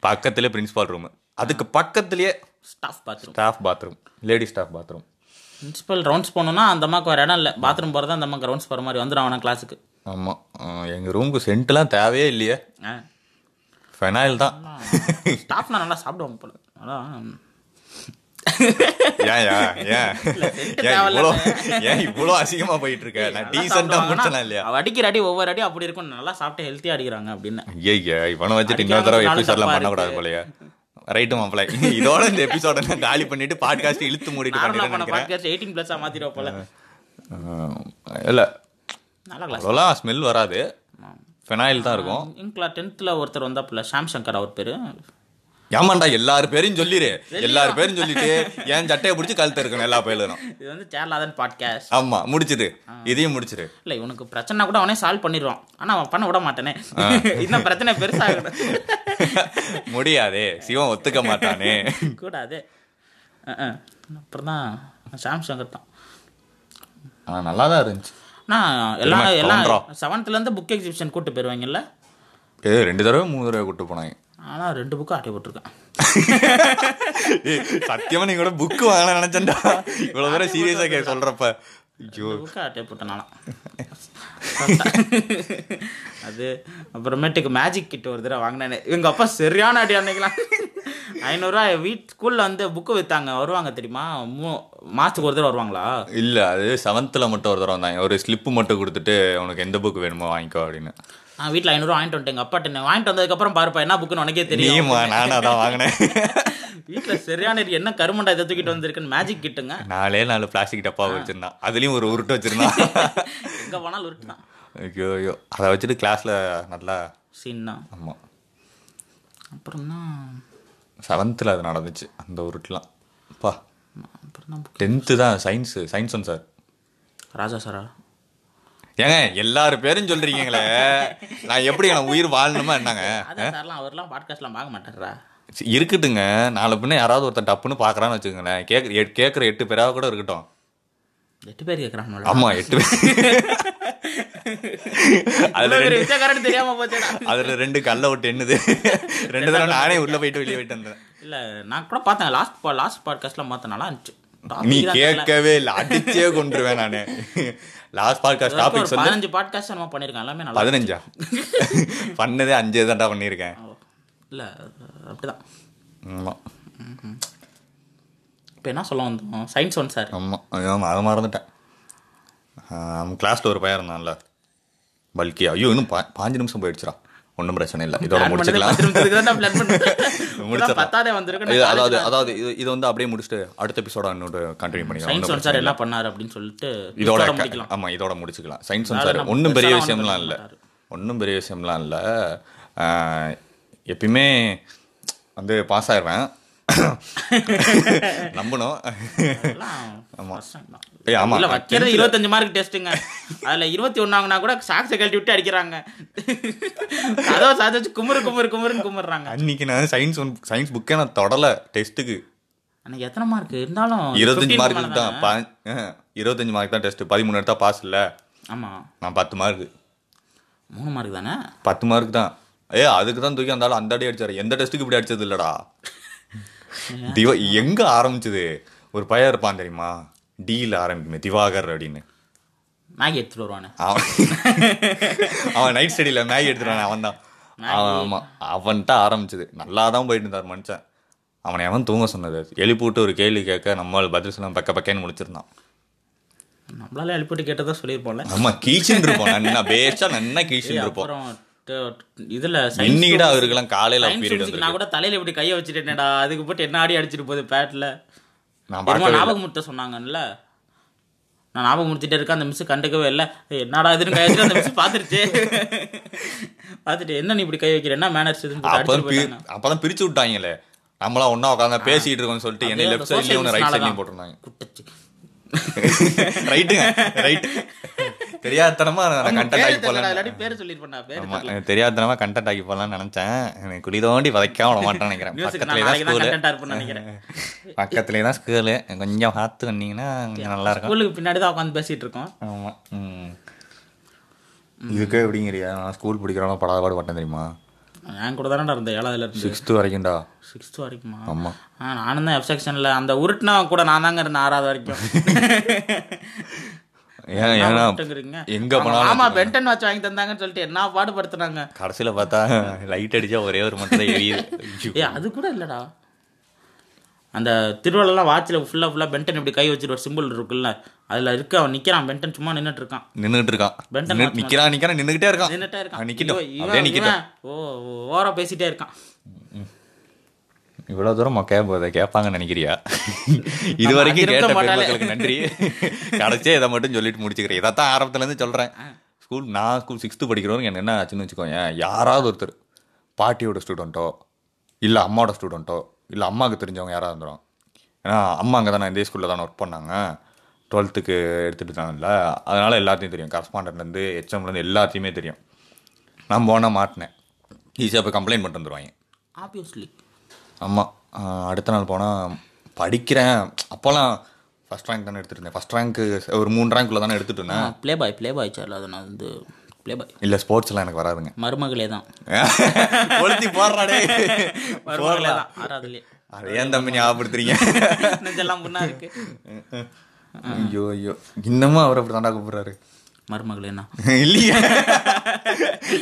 பக்கத்துல பிரின்சிபால் ரூம் அதுக்கு பக்கத்துலயே staff bathroom staff bathroom lady staff bathroom principal rounds போகணுன்னா அந்த அம்மாக்கு வேறு இடம் இல்லை. பாத்ரூம் போகிறது அந்த அம்மாக்கு ரவுண்ட்ஸ் போகிற மாதிரி வந்துடும் அவன கிளாஸுக்கு ஆமா. அஹ் எங்க ரூமுக்கு சென்ட்லாம் தேவையே இல்லையே. ஃபெனாயில் தான். ஸ்டாஃப்னா நல்லா சாப்பிடுவாங்க போல. அதான். ஏன் ஏன் ஏன் இவ்வளோ ஏன் இவ்வளோ அசிங்கமா போயிட்டு இருக்க நான் நல்லா டீசெண்டா சாப்பிடுவாங்க. முடிச்சனா இல்லையா? அடிக்கிற அடி ஒவ்வொரு அடி அப்படி இருக்கும். நல்லா சாப்பிட்டு ஹெல்த்தியாக அடிக்கிறாங்க அப்படின்னு. ஐயா இவனை வச்சுட்டு இன்னொரு தடவை எபிசோட்லாம் பண்ணக்கூடாது போலயே. ரைட்டு மாப்பிள இதோட இந்த எபிசோட நான் காலி பண்ணிட்டு பாட்காஸ்ட் இழுத்து மூடிட்டு பாட்காஸ்ட் எயிட்டீன் ப்ளஸ்ஸாக மாற்றிடுவோம் போல. இல்ல. அவ்வளோலாம் ஸ்மெல் வராது. ஃபெனாயில் தான் இருக்கும். இங்கிலா டென்த்தில் ஒருத்தர் வந்தாப்புல ஷாம் சங்கர் அவர் பேர். ஏமாண்டா எல்லாரு பேரையும் சொல்லிரு. எல்லாரு பேரும் சொல்லிட்டு என் சட்டையை பிடிச்சி கழுத்து இருக்கணும் எல்லா பேரும் இது வந்து சேரலாதன் பாட்காஸ்ட் ஆமா முடிச்சிடு இதையும் முடிச்சிடு இல்லை இவனுக்கு பிரச்சனை கூட அவனே சால்வ் பண்ணிடுவான் ஆனால் அவன் பண்ண விட மாட்டானே. (laughs) இன்னும் பிரச்சனை பெருசாகணும். (laughs) முடியாதே. சிவன் ஒத்துக்க மாட்டானே. (laughs) கூடாது. அப்புறம் தான் ஷாம் சங்கர் தான். ஆனா நல்லா தான் இருந்துச்சு நான் எல்லாம் எல்லாம் கவுண்டரா. செவன்த்துலேருந்து புக் எக்ஸிபிஷன் கூட்டு போயிருவாங்கல்ல? ஏ ரெண்டு தடவை மூணு தடவை கூட்டு போனாங்க. ஆனால் ரெண்டு புக்கும் ஆட்டை போட்டிருக்கேன். சத்தியமா கூட புக் வாங்க நினைச்சேன்டா. இவ்வளவு தூரம் சீரியஸா கே சொல்றப்ப. புக்கை அட்டை போட்டனாலாம் அது அப்புறமேட்டுக்கு மேஜிக் கிட்ட ஒரு தடவை வாங்கினேன். எங்கள் அப்பா சரியான அடி அன்னைக்கெல்லாம். ஐநூறுரூவா வீட் ஸ்கூலில் வந்து புக்கு விற்றாங்க வருவாங்க தெரியுமா? மூ மாதத்துக்கு ஒரு தடவை வருவாங்களா? இல்ல அது செவன்த்தில் மட்டும் ஒரு தடவை வந்தாங்க. ஒரு ஸ்லிப்பு மட்டும் கொடுத்துட்டு உனக்கு எந்த புக் வேணுமோ வாங்கிக்கோ அப்படின்னு. நான் வீட்டில் ஐநூறுரூவா வாங்கிட்டு வந்துட்டேன். எங்கள் அப்பாட்ட வாங்கிட்டு வந்ததுக்கப்புறம் பாருப்பா என்ன புக்குன்னு உனக்கே தெரியும். நானும் அதான் வாங்கினேன். (laughs) வீட்டில் சரியான என்ன கருமண்டா இதை தூக்கிட்டு வந்திருக்குன்னு மேஜிக் கிட்டுங்க. நாலே நாலு பிளாஸ்டிக் டப்பா வச்சிருந்தான். அதுலயும் ஒரு உருட்டு வச்சிருந்தான். (laughs) எங்கே போனாலும் உருட்டு தான் ஐயோ ஐயோ. அதை வச்சுட்டு கிளாஸ்ல நல்லா சீன் தான். ஆமா. அப்புறம் தான் செவன்த்தில் அது நடந்துச்சு அந்த உருட்டுலாம். அப்பா அப்புறம் டென்த்து தான் science science one sir Raja சாரா ஏங்க எல்லாரும் பேரும் சொல்றீங்களே. நான் எப்படி நான் உயிர் வாழணுமா என்னங்க? அவர்லாம் பாட்காஸ்ட்லாம் பார்க்க மாட்டாரா சரி, இருக்கட்டுங்க நாளை பின்ன யாராவது ஒருத்தன் டப்புன்னு பார்க்கறான்னு வச்சுக்கோங்களேன். கேட்க கேட்குற எட்டு பேராக கூட இருக்கட்டும். எட்டு பேர் கேட்குறாங்க ஆமா எட்டு பேர். அதுல ரெண்டு விஜயகாரன் தெரியாம போச்சேடா. அதுல ரெண்டு கல்ல விட்டு என்னது ரெண்டு தடவை நானே உள்ள போயிட்டு வெளியே போயிட்டு வந்தேன். இல்ல நான் கூட பார்த்தேன். லாஸ்ட் லாஸ்ட் பாட்காஸ்ட்லாம் பார்த்தேன். நல்லா இருந்துச்சு. நீ. கேட்கவே இல்லை. அடிச்சே கொண்டுருவேன் நானு. லாஸ்ட் பாட்காஸ்ட் டாபிக்ஸ் வந்து பதினஞ்சு பாட்காஸ்ட் நம்ம பண்ணிருக்கோம். எல்லாமே நல்லா பதினஞ்சா? (laughs) பண்ணதே அஞ்சு தான்டா பண்ணியிருக்கேன் இல்ல அப்படிதான். ஆமா. இப்போ என்ன சொல்ல வந்தோம்? சயின்ஸ் ஒன் சார் ஆமா. ஆமா அதை மறந்துட்டேன். கிளாஸ்ல ஒரு பையன் இருந்தான்ல. பல்கி. ஐயோ இன்னும் பா- பாஞ்சு நிமிஷம் போயிடுச்சுடா. ஒன்றும் பிரச்சனை இல்லை. இதோட முடிச்சுக்கலாம். (laughs) பத்தாதே வந்திருக்கு அதாவது அதாவது இது இது வந்து அப்படியே முடிச்சுட்டு அடுத்த எபிசோட இன்னொரு கண்டினியூ பண்ணிக்கலாம். சார் என்ன. பண்ணாரு அப்படின்னு சொல்லிட்டு இதோட இதோட க- முடிக்கலாம். ஆமா இதோட முடிச்சுக்கலாம். சயின்ஸ் சார் ஒன்றும் பெரிய விஷயம்லாம் இல்லை. ஒன்றும் பெரிய விஷயம்லாம் இல்லை. எப்பயுமே வந்து பாஸ் ஆயிடுவேன் (laughs) நம்பணும் ஆமா. இல்ல வைக்கிறது இருபத்தஞ்சு மார்க் டெஸ்ட்டுங்க அதுல இருபத்தி ஒண்ணாங்கன்னா கூட சாக்ஸை கழட்டி விட்டு அடிக்கிறாங்க. கதவை சாத்தி வச்சு குமுறு குமுறு குமுறுன்னு குமுறுறாங்க. அன்னைக்கு நான் சயின்ஸ் சயின்ஸ் புக்கே நான் தொடல டெஸ்ட்டுக்கு அன்னைக்கு எத்தனை மார்க் இருந்தாலும் இருபத்தஞ்சு 15 மார்க் தான். இருபத்தஞ்சு மார்க் தான் டெஸ்ட் பதிமூணு எடுத்தா பாஸ் இல்ல. ஆமா. நான் பத்து மார்க் மூணு மார்க் தானே? பத்து மார்க் தான். ஏ அதுக்கு தான் தூக்கி அந்த ஆள் அந்த அடி அடிச்சாரு. எந்த டெஸ்ட்டுக்கு இப்படி அடிச்சது இல்லடா? (laughs) திவா எங்க ஆரம்பிச்சது? ஒரு பையன் இருப்பான் தெரியுமா? டியில் ஆரம்பிக்குமே திவாகர் அப்படின்னு. மேகி எடுத்துட்டு வருவானு. அவன் அவன் நைட் ஸ்டடியில் மேகி எடுத்துருவான் அவன் தான் அவன் ஆமாம் அவன்கிட்ட ஆரம்பிச்சது. நல்லா தான் போயிட்டு இருந்தார் மனுஷன். அவனை அவன் தூங்க சொன்னது? எழுப்பி விட்டு ஒரு கேள்வி கேட்க நம்மளால் பதில் சொல்ல பக்க பக்கன்னு முடிச்சிருந்தான் நம்மளால எழுப்பிட்டு கேட்டதா சொல்லியிருப்போம்ல. நம்ம கீச்சின்னு இருப்போம். நன்னா பேஸ்டா நன்னா கீச்சின்னு இருப்போம். இதுல இன்னிக்கிட்ட அவருக்கெல்லாம் காலையில நான் கூட தலையில இப்படி கைய வச்சுட்டேனேடா அதுக்கு போட்டு என்ன ஆடி அடிச்சிட்டு போகுது பேட்ல? இல்லை. ஞாபகமுறுத்த சொன்னாங்கல்ல. நான் ஞாபகம் முடிச்சுட்டே இருக்கேன் அந்த மிஸ் கண்டுக்கவே இல்லை. என்னடா இதுன்னு கை வச்சுட்டு அந்த மிஸ் பார்த்துருச்சு. பார்த்துட்டு என்ன நீ இப்படி கை வைக்கிற? என்ன மேனர்ஸ் இதுன்னு அப்பதான் பிரிச்சு விட்டாங்களே. நம்மளாம் ஒண்ணா உட்காந்து பேசிட்டு இருக்கோம்னு சொல்லிட்டு என்ன லெஃப்ட் சைட்லயும் ஒன்று ரைட் சைட்லயும். போட்டிருந்தாங்க. ரைட்டுங்க (laughs) ரைட் தெரியாதனமா நான் கண்டென்ட் ஆகி போலாம் பேர் சொல்லிருப்பேன்டா பேர் தெரியாதனமா கண்டென்ட் ஆகி போலாம்னு நினைச்சேன். குழி தோண்டி வதைக்காம விட மாட்டேன்னு நினைக்கிறேன். பக்கத்துலேயே தான் தான் ஸ்கூலு நினைக்கிறேன். பக்கத்துலேயே தான் ஸ்கூலு கொஞ்சம் பார்த்து வந்தீங்கன்னா கொஞ்சம் நல்லா இருக்கும். ஸ்கூலுக்கு பின்னாடி தான் உட்காந்து பேசிட்டு இருக்கோம். ஆமா இதுக்கே எப்படிங்கிறியா? நான் ஸ்கூல் படிக்கிறவங்க படாத பட்டேன் தெரியுமா? என் கூட தானடா இருந்த ஏழாவதுல இருந்து. சிக்ஸ்த்து வரைக்கும்டா. சிக்ஸ்த் வரைக்குமா? ஆமா. ஆ நானும் தான் எஃப் செக்ஷன்ல அந்த உருட்டுனா கூட நான் தாங்க இருந்தேன் ஆறாவது வரைக்கும். (laughs) ஏன்னா உருட்டுங்கிறீங்க. எங்க ஆமா, போனாலும் ஆமா பென்டன் வாட்ச் வாங்கி தந்தாங்கன்னு சொல்லிட்டு என்ன பாடுபடுத்துனாங்க கடைசியில பார்த்தா லைட் அடிச்சா ஒரே ஒரு மட்டும் தான் எரியுது. ஏ அது கூட இல்லடா. அந்த திருவள்ளலாம் வாட்சில் ஃபுல்லாக ஃபுல்லாக பென்டன் இப்படி கை வச்சுட்டு ஒரு சிம்பிள் இருக்குல்ல அதில் இருக்க அவன் நிற்கிறான் பென்டன் சும்மா நின்றுட்டு இருக்கான். நின்னுட்டு இருக்கான். பென்டன் நிக்கிறான் நிக்கிறான் நின்னுகிட்டே இருக்கான். நின்றுட்டே இருக்கான். இவன் ஓ ஓரா பேசிட்டே இருக்கான். இவ்வளவு தூரம் கேட்ப கேட்பாங்கன்னு நினைக்கிறியா? இது வரைக்கும் கேட்ட. பெண்களுக்கு நன்றி. கடைசியா இதை மட்டும் சொல்லிட்டு முடிச்சுக்கிறேன். இதைத்தான் ஆரம்பத்துல இருந்து சொல்றேன் ஸ்கூல் நான் ஸ்கூல் சிக்ஸ்த்து படிக்கிறவங்க எனக்கு என்ன ஆச்சுன்னு வச்சுக்கோங்க யாராவது ஒருத்தர் பாட்டியோட ஸ்டூடெண்ட்டோ இல்லை அம்மாவோட ஸ்டூடெண்ட்டோ இல்லை அம்மாவுக்கு தெரிஞ்சவங்க யாராவது இருந்துரும் ஏன்னா அம்மா அங்கே தானே இதே ஸ்கூலில் தானே ஒர்க் பண்ணாங்க. டுவெல்த்துக்கு எடுத்துகிட்டு இருந்தாங்கல்ல அதனால் எல்லாத்தையும் தெரியும். கரஸ்பாண்டன்ட்லேருந்து ஹெச்எம்லேருந்து எல்லாத்தையுமே தெரியும். நான் போனால் மாட்டினேன். ஈஸியாக போய் கம்ப்ளைண்ட் பண்ணிட்டு வந்துருவாங்க. ஆப்வியஸ்லி ஆமாம் அடுத்த நாள் போனால் படிக்கிறேன். அப்போல்லாம் ஃபஸ்ட் ரேங்க் தானே எடுத்துட்டு இருந்தேன் ஃபஸ்ட் ரேங்க்கு ஒரு மூணு ரேங்க்குள்ள தானே இருந்தேன் play boy play boy sir. அது நான் வந்து ப்ளே பாய் இல்லை ஸ்போர்ட்ஸ்லாம் எனக்கு வராதுங்க. மருமகளே தான். (laughs) கொளுத்தி போடுறாடே மருமகளே தான். ஆறாவதுலேயே. அது ஏன் தம்பி ஞாபகப்படுத்துறீங்க (laughs) நெஞ்செல்லாம் புண்ணா இருக்கு. ஐயோ ஐயோ. இன்னமும் அவர் அப்படி தாண்டா கூப்பிடுறாரு. மருமகள் என்ன இல்லையா.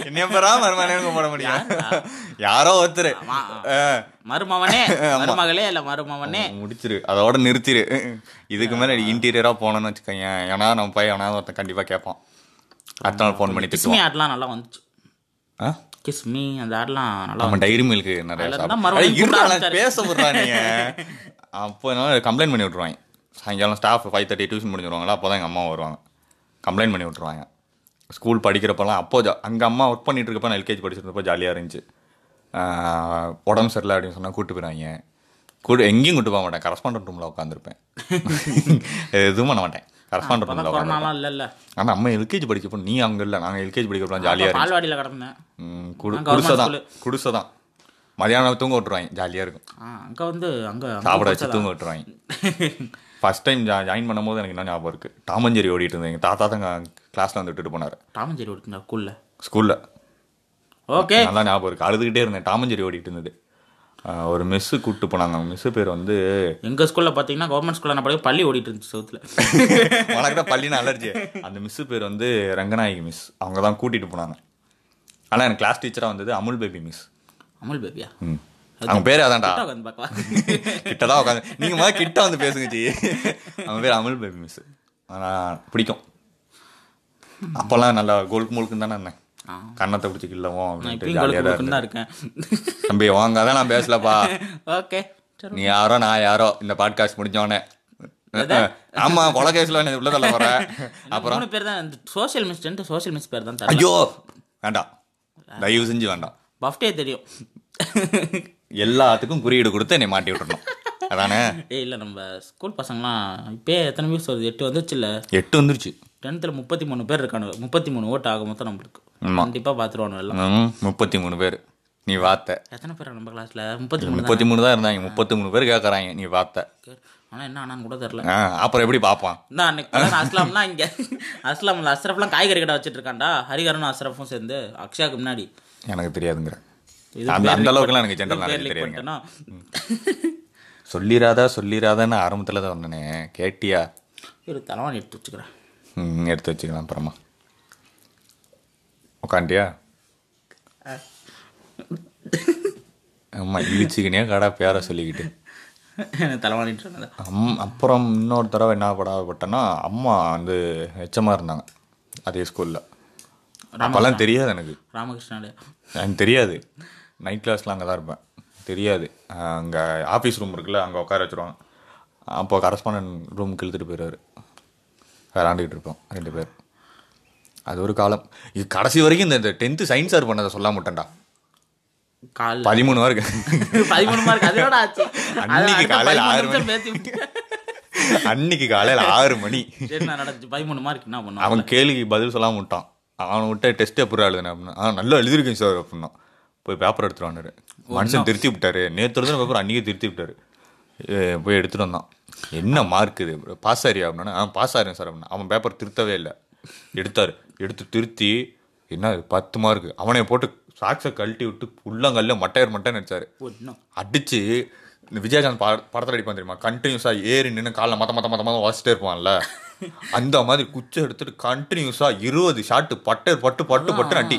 என்னைய பெறா மருமகனே கூப்பிட முடியும்? யாரோ ஒருத்தர். மருமவனே. மருமகளே இல்ல மருமவனே. முடிச்சிரு. அதோட நிறுத்திரு. இதுக்கு மேல இன்டீரியரா போனோம்னு வச்சுக்கோங்க. ஏன்னா நம்ம போய் எவனா ஒருத்தன் கண்டிப்பா கேட்பான் அடுத்த நாள் ஃபோன் பண்ணி கிஸ்மி ஆட்லாம் நல்லா வந்துச்சு. ஆ? கிஸ்மி அந்த ஆட்லாம் நல்லா நம்ம டைரி மில்க் நிறைய. பேச விடுறா நீங்க அப்போ கம்ப்ளைண்ட் பண்ணி விட்ருவாங்க சாயங்காலம் ஸ்டாஃப் ஃபைவ் தேர்ட்டி டியூஷன் முடிஞ்சிருவாங்களா? அப்போ தான் எங்கள் அம்மா வருவாங்க. கம்ப்ளைண்ட் பண்ணி விட்ருவாங்க ஸ்கூல் படிக்கிறப்பெல்லாம் அப்போ அங்கே அம்மா ஒர்க் பண்ணிட்டு இருக்கப்ப நான் எல்கேஜி படிச்சிருந்தப்போ ஜாலியாக இருந்துச்சு. உடம்பு சரியில்லை அப்படின்னு சொன்னால் கூட்டு போயிடுவாங்க. கூட எங்கேயும் கூட்டு போக மாட்டேன். கரஸ்பாண்டன்ட் ரூமில் உட்காந்துருப்பேன் எதுவும் பண்ண மாட்டேன். கரஸ்பாண்டன்ட் ரூமில் உட்காந்து கொரோனாலாம் இல்ல இல்ல ஆனால் அம்மா எல்கேஜி படிக்கப்போ நீ அங்கே இல்லை. நாங்கள் எல்கேஜி படிக்கிறப்பலாம் ஜாலியாக இருந்துச்சு. குடிசை தான். குடிசை தான் மதியானம் தூங்க விட்டுருவாங்க ஜாலியாக இருக்கும். அங்க வந்து அங்க சாப்பிட வச்சு? தூங்க விட்டுருவாங்க. ஃபர்ஸ்ட் டைம் ஜா ஜாயின் பண்ணும்போது எனக்கு என்ன ஞாபகம் இருக்குது டாமஞ்சேரி ஓடிட்டு இருந்தேன். எங்கள் தாத்தா தான் கிளாஸில் வந்து விட்டுட்டு போனார். டாமஞ்சேரி ஓடுங்க ஸ்கூல்ல ஸ்கூலில் ஓகே நல்லா ஞாபகம் இருக்குது அழுதுகிட்டே இருந்தேன். டாமஞ்சேரி ஓடிட்டு இருந்தது. ஒரு மிஸ்ஸு கூப்பிட்டு போனாங்க. மிஸ்ஸு பேர் வந்து எங்க ஸ்கூல்ல பாத்தீங்கன்னா கவர்மெண்ட் ஸ்கூல்ல நான் பள்ளி ஓடிட்டு இருந்துச்சு சவுத்துல (laughs) உனக்கு தான் பள்ளின்னு அலர்ஜி அந்த மிஸ்ஸு பேர் வந்து ரங்கநாயகி மிஸ் அவங்க தான் கூட்டிகிட்டு போனாங்க. ஆனால் எனக்கு கிளாஸ் டீச்சராக வந்தது அமுல் பேபி மிஸ் அமுல் பேபியா அவங்க பேர் அதான்டா. (laughs) கிட்டதான் உட்காந்து நீங்க முதல்ல கிட்ட வந்து பேசுங்க ஜி. அவன் பேர் அமுல் பேபி மிஸ் ஆனா பிடிக்கும். அப்பெல்லாம் நல்லா கோல்க்கு முழுக்குன்னு தானே இருந்தேன். ஆ. கண்ணத்தை பிடிச்சி கிள்ளவும் அப்படின்ட்டு ஜாலியாக இருக்கேன். தம்பி வாங்க அதான் நான் பேசலப்பா. ஓகே. நீ யாரோ நான் யாரோ. இந்த பாட்காஸ்ட் முடிஞ்சோடனே. ஆமா கொலை கேஸ்ல என்ன உள்ள தள்ள போற. அப்புறம்? பேர் தான் சோஷியல் மிஸ் சோஷியல் மிஸ் பேர் தான் ஐயோ! வேண்டாம். தயவு செஞ்சு வேண்டாம். பஃப்டே தெரியும். எல்லாத்துக்கும் குறியீடு கொடுத்து என்னை மாட்டி விட்டுறணும். அதானே? ஏய் இல்லை நம்ம ஸ்கூல் பசங்களாம் இப்பயே எத்தனை வியூஸ் வருது? எட்டு வந்துருச்சு இல்லை? எட்டு வந்துருச்சு. டென்த்தில் முப்பத்தி மூணு பேர் இருக்கானு முப்பத்தி மூணு ஓட்டு ஆக மொத்தம் நம்மளுக்கு. கண்டிப்பாக பார்த்துருவானு எல்லாம். முப்பத்தி மூணு பேர். நீ வார்த்தை எத்தனை பேர் நம்ம கிளாஸில் முப்பத்தி மூணு முப்பத்தி மூணு தான் இருந்தாங்க. முப்பத்தி மூணு பேர் கேட்கறாங்க நீ பார்த்த ஆனால் என்ன ஆனான்னு கூட தெரில அப்புறம் எப்படி பார்ப்பான் நான் அன்னைக்கு அஸ்லாம்னா இங்கே அஸ்லாம்ல அஸ்ரஃப்லாம் காய்கறி கடை வச்சுட்டு இருக்கான்டா. ஹரிகரனும் அஸ்ரஃபும் சேர்ந்து அக்ஷயாக்கு முன்னாடி. எனக்கு தெரியாதுங்கிற. இது அந்த அந்த அளவுக்குலாம் எனக்கு ஜென்ரல் நாலேஜ் தெரியாதுங்க? சொல்லிராதா சொல்லிராதான்னு ஆரம்பத்தில் தான் வந்தனே கேட்டியா? இரு தலைவாணி எடுத்து வச்சுக்கிறேன். ம் எடுத்து வச்சுக்கலாம் அப்புறமா. உக்காண்டியா? ஆமா இழிச்சுக்கினே கடா பேர சொல்லிக்கிட்டு. தலைவாணிட்டு சொன்னது அம் அப்புறம் இன்னொரு தடவை என்ன படாப்பட்டேன்னா அம்மா வந்து எச்சமா இருந்தாங்க அதே ஸ்கூலில் அப்போல்லாம் தெரியாது எனக்கு. ராமகிருஷ்ணாலே எனக்கு தெரியாது. நைட் கிளாஸ்லாம் அங்கே தான் இருப்பேன். தெரியாது. அங்கே ஆஃபீஸ் ரூம் இருக்குல்ல அங்கே உட்கார வச்சிருவாங்க. அப்போ கரஸ்பாண்டன்ட் ரூமுக்கு இழுத்துட்டு போயிடுவார் விளாண்டுக்கிட்டு இருப்போம் ரெண்டு பேர். அது ஒரு காலம். இது கடைசி வரைக்கும் இந்த டென்த்து சயின்ஸ் சார் பண்ணதை சொல்ல மாட்டேன்டா கால் பதிமூணு மார்க் (laughs) பதிமூணு மார்க் அதோட ஆச்சு? அன்னைக்கு காலையில ஆறு விட்டு. அன்னைக்கு காலையில் ஆறு மணி. சரி நான் நடந்துச்சு? பதிமூணு மார்க் என்ன பண்ணுவோம் அவன் கேள்விக்கு பதில் சொல்லாம விட்டான். அவனை விட்ட டெஸ்ட் எப்படி எழுதுனேன் அப்படின்னா ஆ நல்லா எழுதிருக்கேன் சார் அப்படின்னா. போய் பேப்பர் எடுத்துட்டு வந்தாரு. மனுஷன் திருத்தி விட்டாரு. நேற்று எழுதுன பேப்பர் அன்றைக்கே திருத்தி விட்டாரு. போய் எடுத்துட்டு வந்தான். என்ன மார்க் இது? பாஸ் ஆறியா அப்படின்னா ஆ பாஸ் ஆறேன் சார் அப்படின்னா. அவன் பேப்பர் திருத்தவே இல்லை. எடுத்தாரு. எடுத்து திருத்தி என்ன பத்து மார்க் அவனை போட்டு சாக்ஸை கழட்டி விட்டு உள்ளங்கல்ல மட்டையர் மட்டைன்னு அடிச்சாரு அடிச்சு இந்த விஜயகாந்த் பா படத்தில் அடிப்பான் தெரியுமா? கண்டினியூஸா ஏறி நின்று காலைல மத்த மத்த மத்த மத்த வாசிட்டே இருப்பான்ல. அந்த மாதிரி குச்சை எடுத்துட்டு கண்டினியூஸா இருபது ஷாட்டு பட்டு பட்டு பட்டு பட்டு அடி.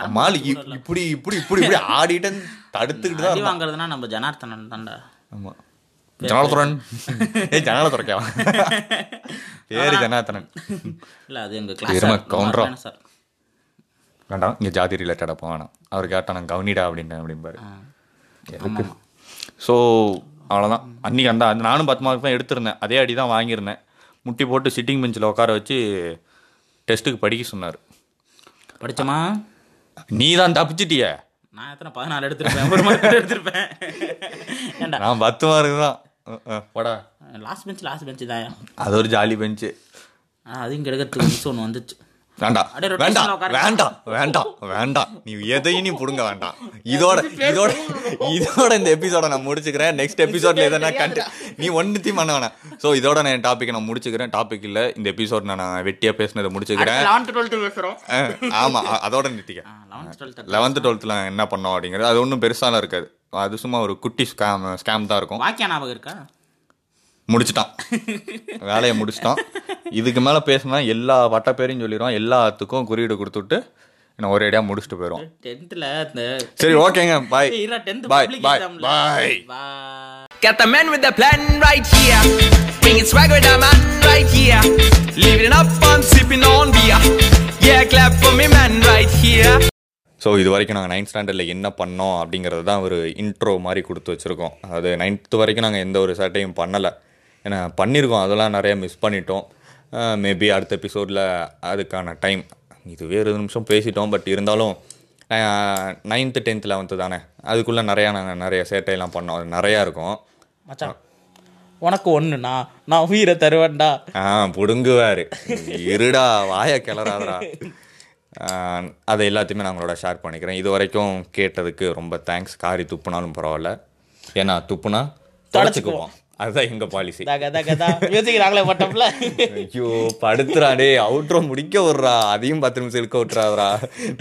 அம்மாள் இ- இப்படி இப்படி இப்படி இப்படி ஆடிட்டு தடுத்துக்கிட்டு தான். வாங்குறதுனா நம்ம ஜனார்த்தனன் தான்டா. ஆமா. ஜனாலத்துறன் ஏய் ஜனாலத்துறக்கா பேரு ஜனார்த்தனன். இல்ல அது எங்க கிளாஸ் கவுண்டரா. சார். வேண்டாம் இங்கே ஜாதி ரிலேட்டடாக போவேணாம் அவர் கேட்டா நான் கவுனிடா அப்படின்ட்டேன் அப்படிம்பாரு. எதுக்கு? ஸோ அவ்வளோதான் அன்றைக்கி அந்த நானும் பத்து மார்க் தான் எடுத்திருந்தேன். அதே அடி தான் வாங்கியிருந்தேன். முட்டி போட்டு சிட்டிங் பெஞ்சில் உட்கார வச்சு டெஸ்ட்டுக்கு படிக்க சொன்னார். படிச்சோமா? நீ தான் தப்பிச்சிட்டிய. நான் எத்தனை பதினாலு எடுத்திருப்பேன். ஒரு மார்க் எடுத்திருப்பேன். ஏண்டா? நான் பத்து மார்க் தான். போடா. லாஸ்ட் பெஞ்ச் லாஸ்ட் பெஞ்ச் தான். அது ஒரு ஜாலி பெஞ்சு அதையும் கெடுக்கிறதுக்கு மிஸ் ஒன்று வந்துச்சு. வேண்டாம் வேண்டாம். வேண்டாம் வேண்டாம் வேண்டாம் நீ எதையும் நீ புடுங்க வேண்டாம். இதோட இதோட இதோட இந்த எபிசோட நான் முடிச்சுக்கிறேன். நெக்ஸ்ட் எபிசோட்ல எதனா கண்டு நீ ஒன்னுத்தையும் பண்ண வேணாம். ஸோ இதோட நான் டாபிக் நான் முடிச்சுக்கிறேன். டாபிக் இல்ல இந்த எபிசோட் நான் வெட்டியா பேசினதை முடிச்சுக்கிறேன். ஆமா அதோட நிறுத்திக்க. லெவன்த்து டுவெல்த்தில் என்ன பண்ணோம் அப்படிங்கிறது அது ஒன்றும் பெருசாலாம் இருக்காது. அது சும்மா ஒரு குட்டி ஸ்கேம் ஸ்கேம் தான் இருக்கும். வாக்கிய ஞாபகம் இருக்கா? முடிச்சிட்டான் வேலையை முடிச்சிட்டான் இதுக்கு மேலே பேசினா எல்லா வட்ட பேரையும் சொல்லிடுவான் எல்லாத்துக்கும் குறியீடு கொடுத்துட்டு நான் ஒரேடியாக முடிச்சுட்டு போயிடும் டென்த்தில் சரி ஓகேங்க பாய் ஏய், இருடா, 10th பாய் பாய். பாய். Got the man with the plan right here. Bringing swag with the man right here. Living it up and sipping on beer. Yeah, clap for me, man, right here. So இது வரைக்கும் நாங்கள் ninth ஸ்டாண்டர்டில் என்ன பண்ணோம் அப்படிங்கிறது தான் ஒரு intro மாதிரி கொடுத்து வச்சுருக்கோம் அது நைன்த்து வரைக்கும் நாங்கள் எந்த ஒரு சேட்டையும் பண்ணலை ஏன்னா பண்ணியிருக்கோம் அதெல்லாம் நிறைய மிஸ் பண்ணிட்டோம். மேபி அடுத்த எபிசோடில் அதுக்கான டைம் இது வேறு நிமிஷம் பேசிட்டோம் பட் இருந்தாலும் நைன்த்து டென்த் லெவன்த்து தானே. அதுக்குள்ளே நிறையா நாங்கள் நிறைய சேட்டையெல்லாம் பண்ணோம். அது நிறையா இருக்கும். மச்சான் உனக்கு ஒண்ணுண்ணா நான் உயிரை தருவேன்டா. ஆ புடுங்குவார். இருடா வாயை கிளறாதடா. அதை எல்லாத்தையுமே நான் உங்களோட ஷேர் பண்ணிக்கிறேன். இது வரைக்கும் கேட்டதுக்கு ரொம்ப தேங்க்ஸ் காரி துப்புனாலும் பரவாயில்ல. ஏன்னா துப்புனா தொடச்சிக்குவோம் அதுதான் எங்கள் பாலிசி நாங்களே போட்டோம்ல. ஐயோ படுத்துறா டே அவுட்ரோ முடிக்க விட்றா. அதையும் பத்து நிமிஷம் இருக்க விட்றாதரா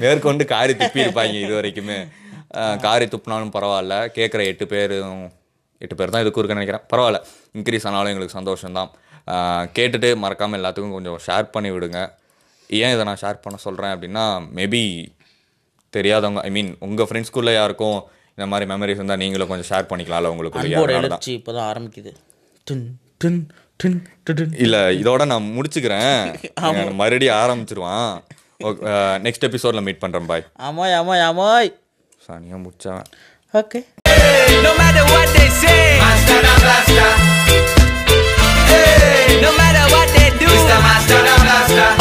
மேற்கொண்டு காரி துப்பி இருப்பாங்க இது வரைக்குமே. காரி துப்புனாலும் பரவாயில்ல. கேட்குற எட்டு பேரும் எட்டு பேர் தான் இதுக்கு இருக்குன்னு நினைக்கிறேன். பரவாயில்ல. இன்க்ரீஸ் ஆனாலும் எங்களுக்கு சந்தோஷம்தான். கேட்டுட்டு மறக்காமல் எல்லாத்துக்கும் கொஞ்சம் ஷேர் பண்ணி விடுங்க. ஏன் இதை நான் ஷேர் பண்ண சொல்கிறேன் அப்படின்னா மேபி தெரியாதவங்க ஐ மீன் உங்கள் ஃப்ரெண்ட்ஸ்குள்ளே யாருக்கும் இந்த மாதிரி மெமரிஸ் இருந்தால் நீங்களும் கொஞ்சம் ஷேர் பண்ணிக்கலாம்ல உங்களுக்கு அதனால தான் ஆரம்பிக்குது டின் டின் டின் டின் இல்ல இதோட நான் முடிச்சுக்கிறேன் (laughs) மறுபடியும் ஆரம்பிச்சிருவான் நெக்ஸ்ட் எபிசோட்ல மீட் பண்றேன் பாய் ஆமாய் ஆமாய் ஆமாய் Sania முடிச்சவன் okay No matter what they say. Master the blaster. Hey, no matter what they do. Mr. Master the blaster.